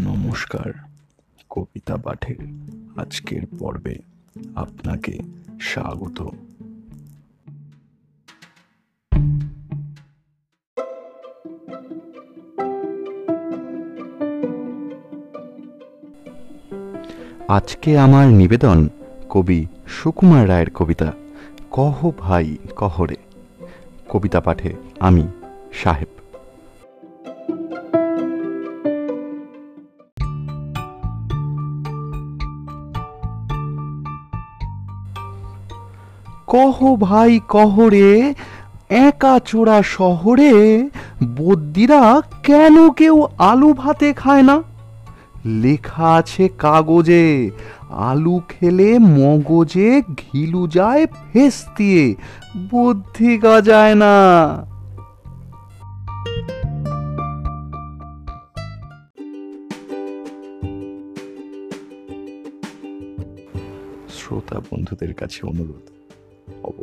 নমস্কার, কবিতা পাঠের আজকের পর্বে আপনাকে স্বাগত। আজকে আমার নিবেদন কবি সুকুমার রায়ের কবিতা, কহ ভাই কহরে কবিতা পাঠে আমি সাহেব কহ ভাই কহরে, একা চোরা শহরে, বদ্যিরা কেন কেউ আলু ভাতে খায় না? লেখা আছে কাগজে, আলু খেলে মগজে ঘিলু যায় ফেস দিয়ে বুদ্ধি গজায় না। শ্রোতা বন্ধুদের কাছে অনুরোধ।